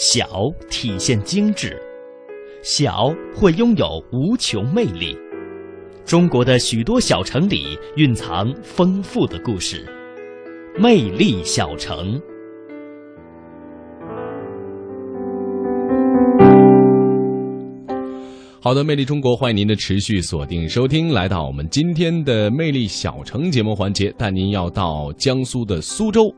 小体现精致，小会拥有无穷魅力。中国的许多小城里蕴藏丰富的故事，魅力小城。好的，魅力中国，欢迎您的持续锁定收听，来到我们今天的魅力小城节目环节，带您要到江苏的苏州。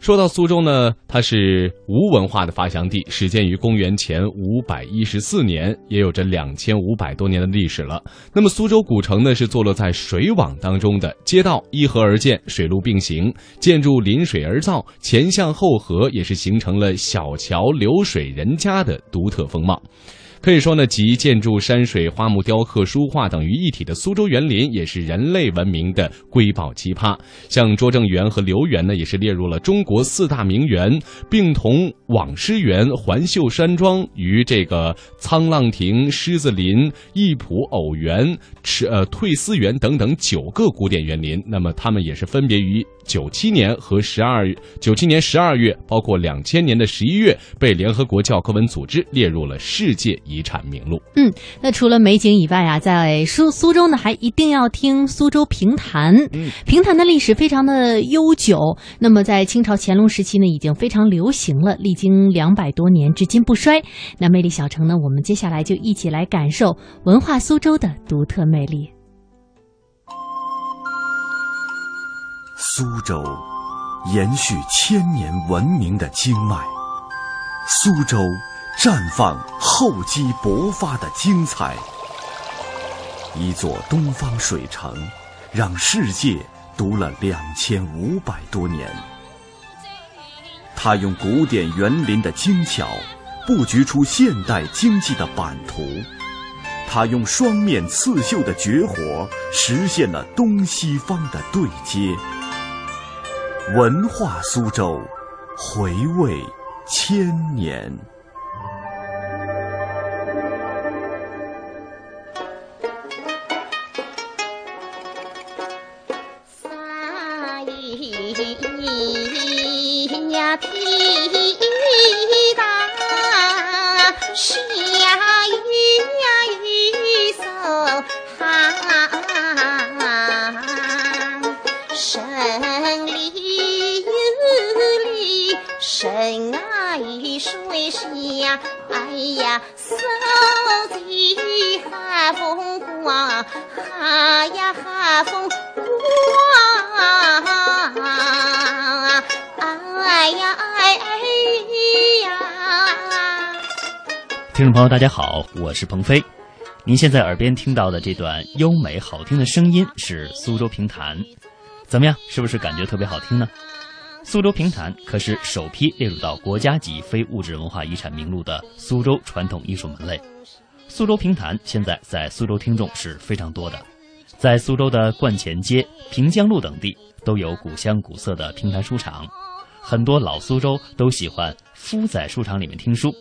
说到苏州呢，它是吴文化的发祥地，始建于公元前五百一十四年，也有着两千五百多年的历史了。那么苏州古城呢，是坐落在水网当中的，街道依河而建，水陆并行，建筑临水而造，前巷后河，也是形成了小桥流水人家的独特风貌。可以说呢，集建筑、山水、花木雕刻、书画等于一体的苏州园林，也是人类文明的瑰宝奇葩。像拙政园和留园呢，也是列入了中国四大名园，并同网师园、环秀山庄与这个沧浪亭、狮子林、艺圃偶园、池呃退思园等等九个古典园林。那么，它们也是分别于九七年和十二九七年十二月，包括两千年的十一月，被联合国教科文组织列入了世界遗产名录。嗯，那除了美景以外啊，在苏苏州呢，还一定要听苏州评弹。嗯，评弹的历史非常的悠久，那么在清朝乾隆时期呢，已经非常流行了，历经两百多年，至今不衰。那魅力小城呢，我们接下来就一起来感受文化苏州的独特魅力。苏州延续千年文明的经脉，苏州绽放厚积薄发的精彩。一座东方水城，让世界读了两千五百多年。它用古典园林的精巧，布局出现代经济的版图；他用双面刺绣的绝活，实现了东西方的对接。文化苏州，回味千年。听众朋友，大家好，我是鹏飞。您现在耳边听到的这段优美好听的声音是苏州评弹，怎么样？是不是感觉特别好听呢？苏州评弹可是首批列入到国家级非物质文化遗产名录的苏州传统艺术门类。苏州评弹现在在苏州听众是非常多的，在苏州的观前街、平江路等地都有古香古色的评弹书场，很多老苏州都喜欢敷在书场里面听书。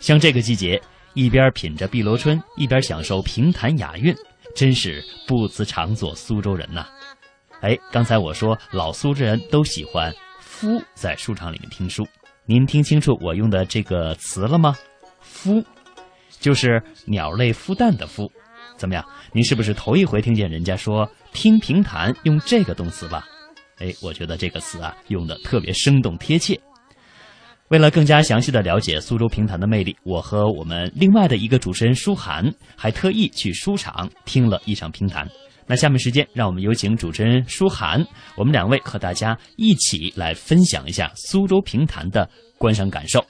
像这个季节，一边品着碧螺春，一边享受评弹雅韵，真是不辞常作苏州人呐。哎，刚才我说老苏州人都喜欢伏在书场里面听书，您听清楚我用的这个词了吗？伏，就是鸟类孵蛋的孵。怎么样？您是不是头一回听见人家说听评弹用这个动词吧？哎，我觉得这个词啊用的特别生动贴切。为了更加详细的了解苏州评弹的魅力，我和我们另外的一个主持人舒涵还特意去书场听了一场评弹。那下面时间，让我们有请主持人舒涵，我们两位和大家一起来分享一下苏州评弹的观赏感受。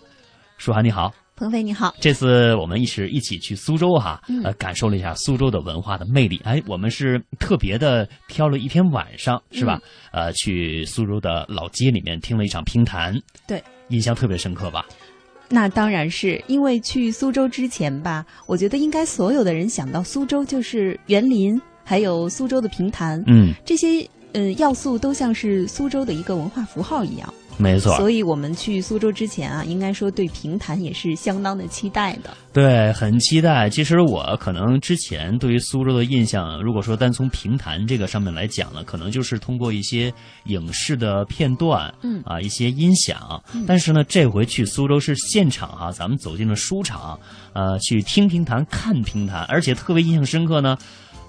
舒涵你好，鹏飞你好，这次我们一起一起去苏州哈，嗯呃，感受了一下苏州的文化的魅力。哎，我们是特别的挑了一天晚上，是吧？呃，去苏州的老街里面听了一场评弹，对，印象特别深刻吧？那当然是因为去苏州之前吧，我觉得应该所有的人想到苏州就是园林，还有苏州的评弹，嗯，这些呃要素都像是苏州的一个文化符号一样。没错，所以我们去苏州之前啊，应该说对评弹也是相当的期待的。对，很期待。其实我可能之前对于苏州的印象，如果说单从评弹这个上面来讲呢，可能就是通过一些影视的片段，嗯啊，一些音响。但是呢，这回去苏州是现场哈、咱们走进了书场，呃，去听评弹、看评弹，而且特别印象深刻呢，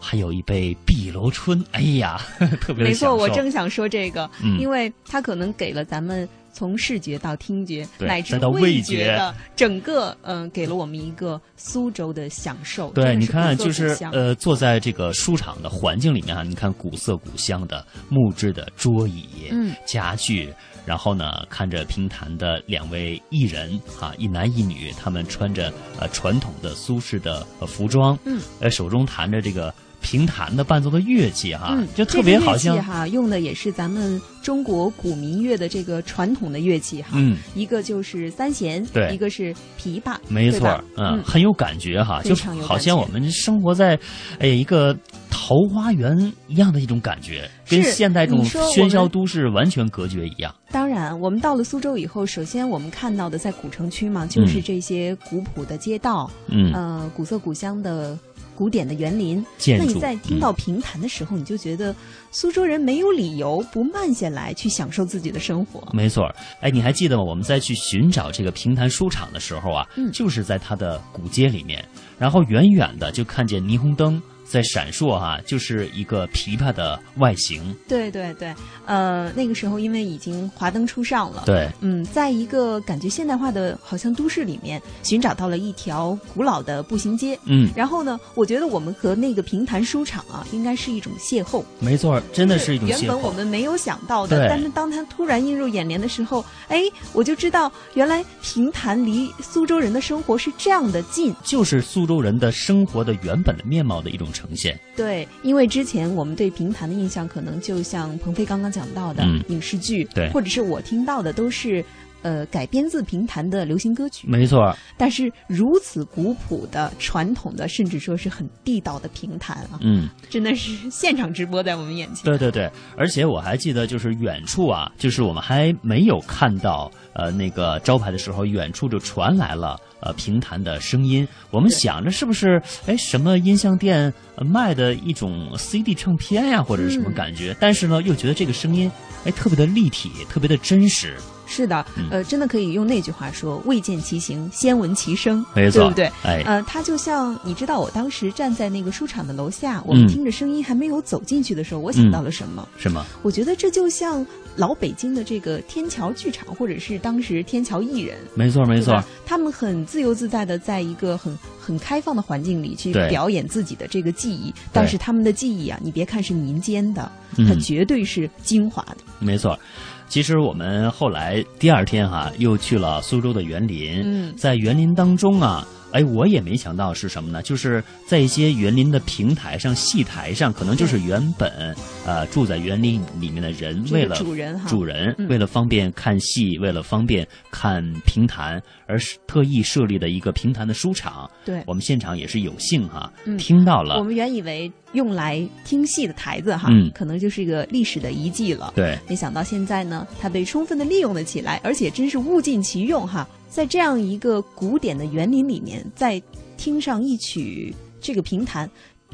还有一杯碧螺春，哎呀，特别的没错，我正想说这个，嗯。因为它可能给了咱们从视觉到听觉乃至到味味觉的整个，嗯、给了我们一个苏州的享受。对，你看，就是呃，坐在这个书场的环境里面啊，你看古色古香的木质的桌椅、嗯。家具，然后呢，看着评弹的两位艺人哈、一男一女，他们穿着呃传统的苏式的呃服装，嗯，呃，手中弹着这个评弹的伴奏的乐器哈、嗯，就特别好像哈，用的也是咱们中国古民乐的这个传统的乐器哈。嗯，一个就是三弦，对。一个是琵琶，没错，嗯，嗯。很有感觉哈，非就好像我们生活在哎一个桃花源一样的一种感觉，跟现代这种喧嚣都市完全隔绝一样。当然，我们到了苏州以后，首先我们看到的在古城区嘛，就是嗯。这些古朴的街道，嗯，呃，古色古香的古典的园林。建筑。那你在听到评弹的时候，你就觉得苏州人没有理由不慢下来去享受自己的生活。没错，哎，你还记得吗？我们在去寻找这个评弹书场的时候啊，嗯就是在它的古街里面，然后远远的就看见霓虹灯在闪烁哈、就是一个琵琶的外形。对对对，呃，那个时候因为已经华灯初上了，对，嗯，在一个感觉现代化的好像都市里面，寻找到了一条古老的步行街。嗯，然后呢，我觉得我们和那个平潭书场啊，应该是一种邂逅，没错，真的是一种邂逅原本我。们没有想到的，但是当它突然映入眼帘的时候，哎，我就知道原来平潭离苏州人的生活是这样的近。就是苏州人的生活的原本的面貌的一种呈现。对，因为之前我们对评弹的印象，可能就像鹏飞刚刚讲到的、嗯影视剧，对或者是我听到的都是。呃，改编自评弹的流行歌曲，没错，但是如此古朴的、传统的，甚至说是很地道的评弹啊，嗯。真的是现场直播在我们眼前。对对对，而且我还记得，就是远处啊，就是我们还没有看到呃那个招牌的时候，远处就传来了呃评弹的声音。我们想着是不是哎什么音像店、呃卖的一种 CD 唱片呀、或者是什么嗯感觉？但是呢，又觉得这个声音哎特别的立体，特别的真实。是的，嗯呃，真的可以用那句话说：“未见其形，先闻其声。”没错对不对？哎，呃，它就像你知道，我当时站在那个书场的楼下，我们嗯听着声音还没有走进去的时候，我想到了什么？什么？我觉得这就像老北京的这个天桥剧场，或者是当时天桥艺人，没错没错，他们很自由自在的在一个很很开放的环境里去表演自己的这个技艺，但是他们的技艺啊，你别看是民间的，它嗯绝对是精华的。没错。其实我们后来第二天哈、又去了苏州的园林，嗯。在园林当中啊，哎，我也没想到是什么呢？就是在一些园林的平台上、戏台上，可能就是原本呃住在园林里面的人，为了主人哈主人嗯为了方便看戏，为了方便看评弹，而是特意设立的一个评弹的书场。对我们现场也是有幸哈、嗯听到了我，们原以为用来听戏的台子哈，嗯可能就是一个历史的遗迹了。对，没想到现在呢，它被充分的利用了起来，而且真是物尽其用哈。在这样一个古典的园林里面，再听上一曲这个评弹，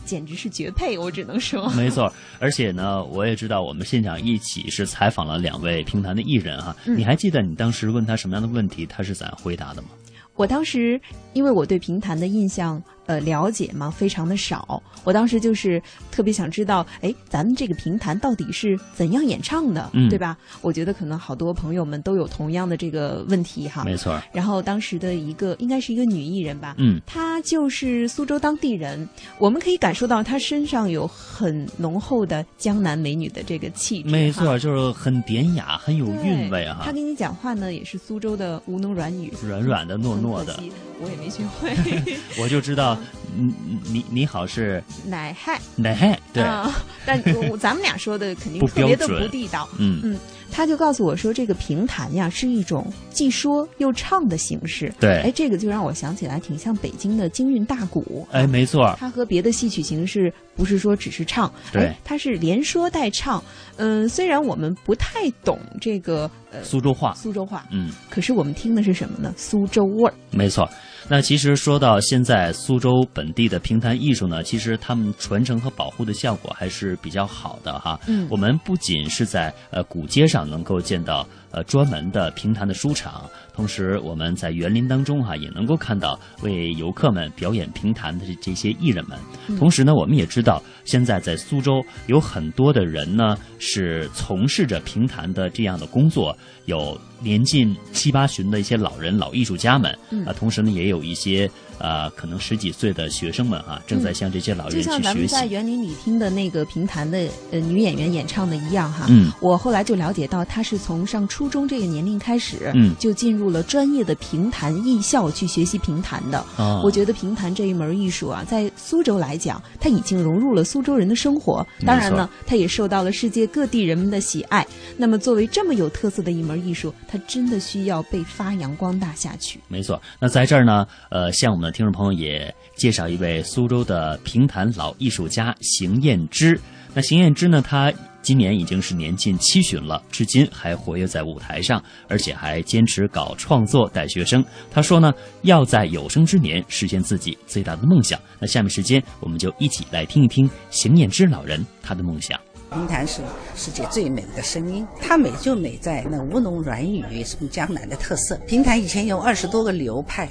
简直是绝配，我只能说。没错，而且呢，我也知道我们现场一起是采访了两位评弹的艺人哈。嗯你还记得你当时问他什么样的问题，他是怎样回答的吗？我当时因为我对评弹的印象呃了解吗非常的少，我当时就是特别想知道，哎，咱们这个评弹到底是怎样演唱的，嗯对吧？我觉得可能好多朋友们都有同样的这个问题哈。没错，然后当时的一个应该是一个女艺人吧，嗯，她就是苏州当地人，我们可以感受到她身上有很浓厚的江南美女的这个气质，没错，就是很典雅，很有韵味哈她。跟你讲话呢，也是苏州的吴侬软语，软软的、糯糯的我也没学会。我就知道，嗯，你你好是奶嗨，奶嗨，对，啊但我咱们俩说的肯定不特别的不地道。嗯嗯，他就告诉我说，这个评弹呀是一种既说又唱的形式。对哎，这个就让我想起来，挺像北京的京韵大鼓。哎，没错，它和别的戏曲形式不是说只是唱，对哎，它是连说带唱。嗯、虽然我们不太懂这个呃苏州话，苏州话，嗯，可是我们听的是什么呢？苏州味儿。没错。那其实说到现在苏州本地的评弹艺术呢，其实他们传承和保护的效果还是比较好的哈。嗯我们不仅是在呃古街上能够见到呃专门的评弹的书场，同时我们在园林当中哈、也能够看到为游客们表演评弹的这这些艺人们。同时呢，我们也知道现在在苏州有很多的人呢是从事着评弹的这样的工作，有年近七八旬的一些老人、老艺术家们，嗯。啊，同时呢也有一些呃可能十几岁的学生们啊，正在向这些老人去像咱们在。园林里听的那个评弹的呃女演员演唱的一样哈，嗯。我后来就了解到，她是从上初中这个年龄开始，嗯。就进入了专业的评弹艺校去学习评弹的。啊我觉得评弹这一门艺术啊，在苏州来讲，它已经融入了苏州人的生活。当然呢，它也受到了世界各地人们的喜爱。那么，作为这么有特色的一门艺术，它真的需要被发扬光大下去。没错，那在这儿呢，呃，向我们的听众朋友也介绍一位苏州的评弹老艺术家邢燕之。那邢燕之呢，他今年已经是年近七旬了，至今还活跃在舞台上，而且还坚持搞创作带学生。他说呢，要在有生之年实现自己最大的梦想。那下面时间，我们就一起来听一听邢燕之老人他的梦想。评弹是世界最美的声音，它美就美在那吴侬软语是我们江南的特色。评弹以前有二十多个流派，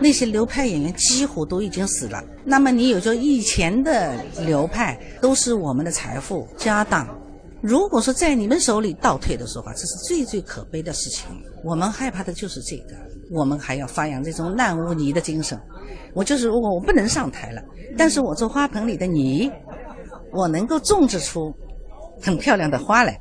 那些流派演员几乎都已经死了。那么你有说以前的流派都是我们的财富家当，如果说在你们手里倒退的说法，这是最最可悲的事情。我们害怕的就是这个，我们还要发扬这种烂污泥的精神。我就是如果我不能上台了，但是我做花盆里的泥。我能够种植出很漂亮的花来，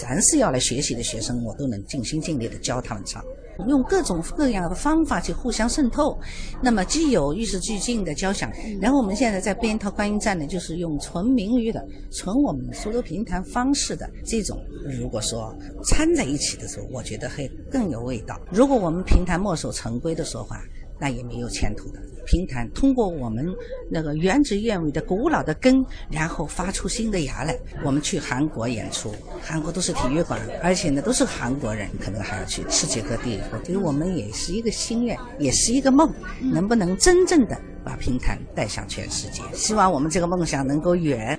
凡是要来学习的学生，我都能尽心尽力的教他们唱，用各种各样的方法去互相渗透。那么既有与时俱进的交响，然后我们现在在编一套观音站呢，就是用纯民语的、纯我们苏州评弹方式的这种，如果说掺在一起的时候，我觉得会更有味道。如果我们评弹墨守成规的说法，那也没有前途的。评弹通过我们那个原汁原味的古老的根，然后发出新的芽来。我们去韩国演出，韩国都是体育馆，而且呢都是韩国人，可能还要去世界各地。我觉得我们也是一个心愿，也是一个梦，能不能真正的把评弹带向全世界？希望我们这个梦想能够圆。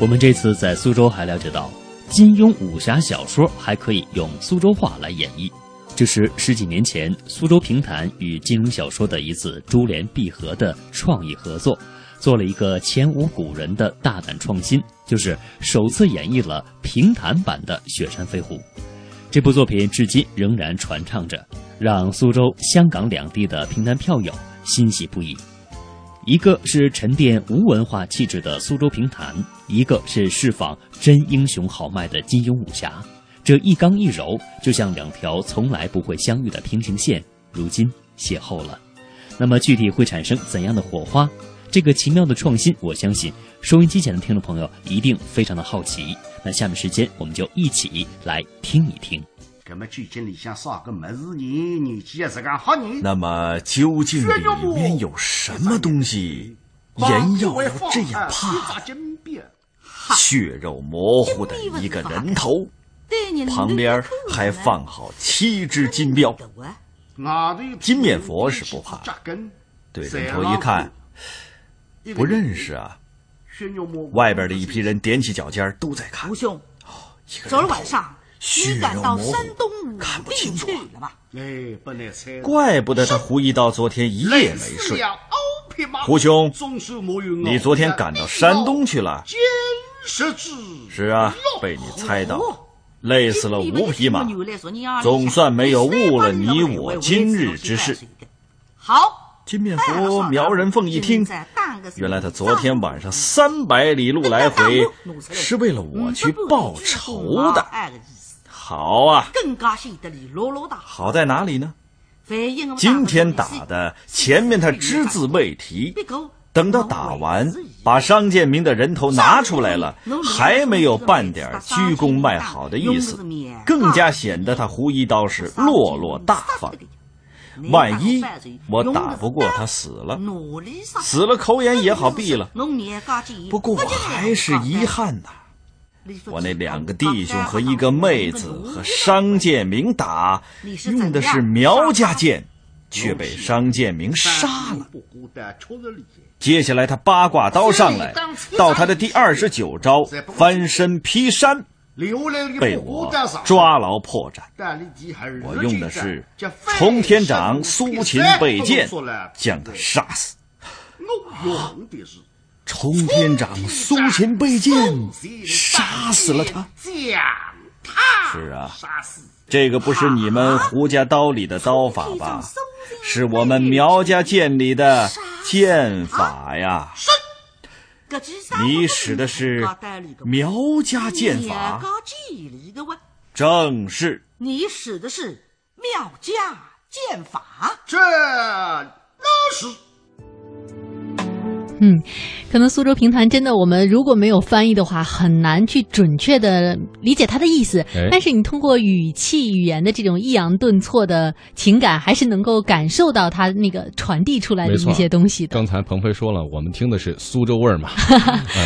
我们这次在苏州还了解到，金庸武侠小说还可以用苏州话来演绎。这是十几年前苏州评弹与金庸小说的一次珠联璧合的创意合作，做了一个前无古人的大胆创新，就是首次演绎了评弹版的《雪山飞狐》。这部作品至今仍然传唱着，让苏州、香港两地的评弹票友欣喜不已。一个是沉淀无文化气质的苏州评弹，一个是释放真英雄豪迈的金庸武侠。这一刚一柔，就像两条从来不会相遇的平行线，如今邂逅了。那么具体会产生怎样的火花？这个奇妙的创新，我相信收音机前的听众朋友一定非常的好奇。那下面时间，我们就一起来听一听。搿么究竟里向啥个么子人，年纪也是个好人。那么究竟里面有什么东西，人要这样怕？血肉模糊的一个人头，旁边还放好七只金镖。金面佛是不怕，对人头一看，不认识啊。外边的一批人踮起脚尖都在看。吴兄，昨儿晚上血你赶到山东糊，武看不定清楚去。了吧？哎，不能猜。怪不得他胡一刀昨天一夜没睡。胡兄，你昨天赶到山东去了？是啊，被你猜到了，累死了五匹马，总算没有误了你我今日之事。好，金面佛苗人凤一听，原来他昨天晚上三百里路来回，是为了我去报仇的。好啊。好在哪里呢？今天打的前面他只字未提，等到打完，把商建明的人头拿出来了，还没有半点鞠躬卖好的意思，更加显得他胡一刀是落落大方。万一我打不过他死了，死了口眼也好闭了。不过我还是遗憾呐，我那两个弟兄和一个妹子和商建明打，用的是苗家剑，却被商建明杀了。接下来他八卦刀上来，到他的第二十九招翻身劈山。被我抓牢破绽，我用的是冲天掌苏秦背剑将他杀死。冲天掌苏秦背剑杀死了他。是啊，这个不是你们胡家刀里的刀法吧？是我们苗家剑里的剑法呀。你使的是苗家剑法，正是。你使的是苗家剑法，这那是。嗯，可能苏州评弹真的，我们如果没有翻译的话，很难去准确的理解它的意思。但是你通过语气、语言的这种抑扬顿挫的情感，还是能够感受到它那个传递出来的一些东西的。刚才鹏飞说了，我们听的是苏州味儿嘛。